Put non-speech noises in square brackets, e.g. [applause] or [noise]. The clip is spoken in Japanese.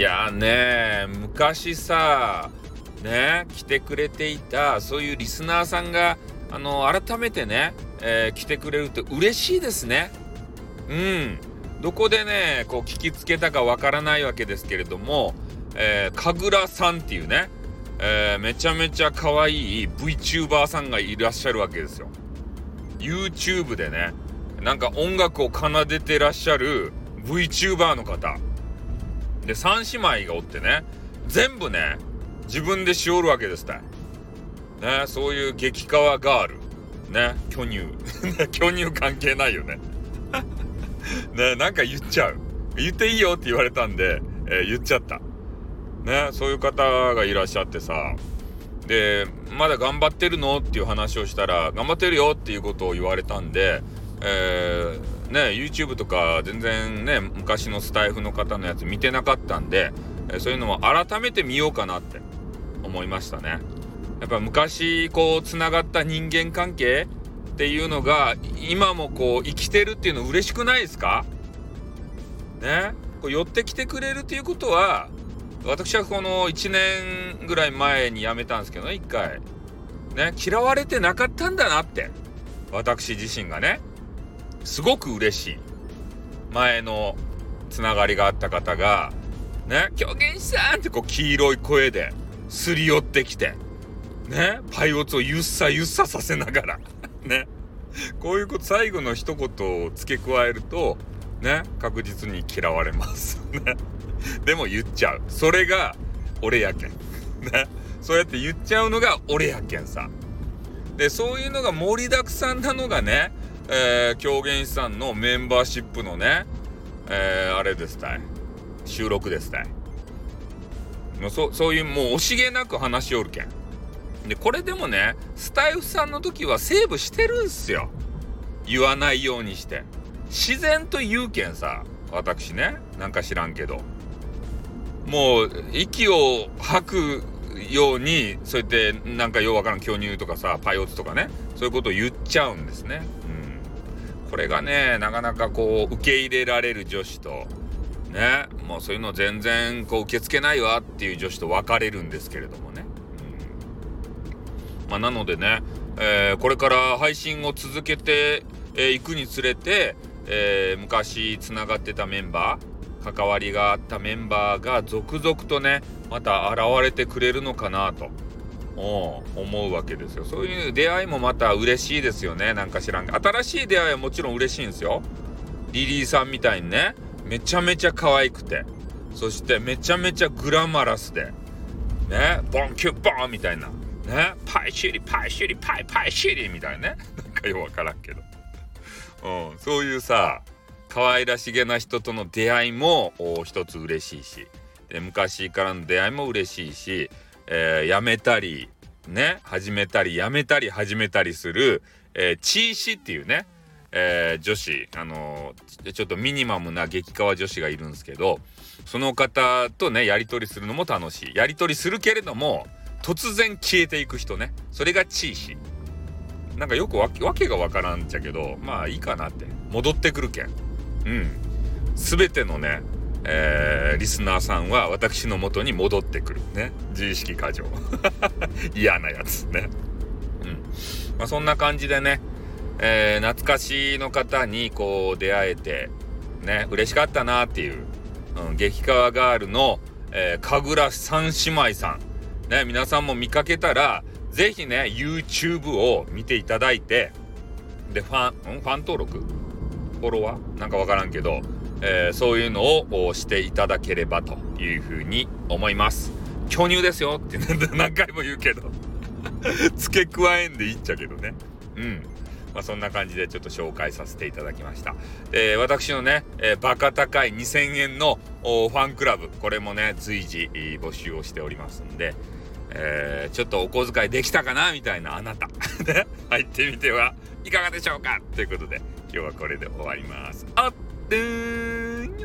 いやね昔さね来てくれていたそういうリスナーさんがあの改めてね、えー、来てくれると嬉しいですね。うんどこでねこう聞きつけたかわからないわけですけれども、えー、神楽さんっていうね、えー、めちゃめちゃ可愛い VTuber さんがいらっしゃるわけですよ。YouTube でねなんか音楽を奏でてらっしゃる VTuber の方で3姉妹がおってね全部ね自分でしおるわけですたい。ねそういう激川ガール。ね巨乳。[laughs] 巨乳関係ないよね。[laughs] ねなんか言っちゃう。言っていいよって言われたんで、えー、言っちゃった。ねそういう方がいらっしゃってさ。でまだ頑張ってるの？っていう話をしたら頑張ってるよっていうことを言われたんでえー、ね YouTube とか全然ね昔のスタイフの方のやつ見てなかったんで、え、そういうのも改めて見ようかなって思いましたね。やっぱ昔こうつながった人間関係っていうのが今もこう生きてるっていうの嬉しくないですか？ね？こう寄ってきてくれるっていうことは私はこの1年ぐらい前に辞めたんですけどね一回。ね？嫌われてなかったんだなって私自身がね。すごく嬉しい。前のつながりがあった方がね「狂言師さん!」ってこう黄色い声ですり寄ってきてねパイオツをゆっさゆっささせながら [laughs] ね。こういうこと最後の一言を付け加えるとね確実に嫌われます。[laughs] ね。でも言っちゃう。それが俺やけん。ね。そうやって言っちゃうのが俺やけんさ。でそういうのが盛りだくさんなのがねえー、狂言師さんのメンバーシップのね、えー、あれですたい。収録ですたい。もうそそういうもう惜しげなく話しおるけん。で、これでもね、スタイフさんの時はセーブしてるんすよ。言わないようにして。自然と言うけんさ、私ね、なんか知らんけど。もう、息を吐くように、そうやってなんかようわからん巨乳とかさ、パイオツとかね、そういうことを言っちゃうんですね。これがねなかなかこう受け入れられる女子とねもうそういうの全然こう受け付けないわっていう女子と分かれるんですけれどもね、うんまあ、なのでね、えー、これから配信を続けてい、えー、くにつれて、えー、昔つながってたメンバー関わりがあったメンバーが続々とねまた現れてくれるのかなと。思うわけですよ。そういう出会いもまた嬉しいですよね。なんか知らんけど。新しい出会いはもちろん嬉しいんですよ。リリーさんみたいにね。めちゃめちゃ可愛くて。そしてめちゃめちゃグラマラスで。ね。ボンキュッボンみたいな。ね。パイシュリパイシュリパイパイシュリみたいなね。なんかよくわからんけど、うん、そういうさ可愛らしげな人との出会いも一つ嬉しいし。で昔からの出会いも嬉しいし。えー、やめたりね始めたりやめたり始めたりする、えー、チーシっていうね、えー、女子あのー、ちょっとミニマムな激川女子がいるんですけどその方とねやり取りするのも楽しい。やり取りするけれども突然消えていく人ね。それがチーシなんかよくわけがわからんっちゃけどまあいいかなって。戻ってくるけん。うん。全てのねえー、リスナーさんは私のもとに戻ってくる。ね。自意識過剰。[laughs] 嫌なやつね。うん。まあそんな感じでね、えー、懐かしの方にこう出会えてね。嬉しかったなっていう、うん、激川ガールの、えー、神楽三姉妹さん。ね皆さんも見かけたら是非ね YouTube を見ていただいて。でファン、うん、ファン登録？フォロワー？なんかわからんけど。えー、そういうのをしていただければというふうに思います。巨乳ですよって何回も言うけど [laughs] 付け加えんでいいっちゃけどね。うん。まあ、そんな感じでちょっと紹介させていただきました。えー、私のね、えー、バカ高い2000円のファンクラブ、これもね、随時募集をしておりますんで、えー、ちょっとお小遣いできたかなみたいなあなた、[laughs] ね、入ってみてはいかがでしょうかということで、今日はこれで終わります。あっ Ding.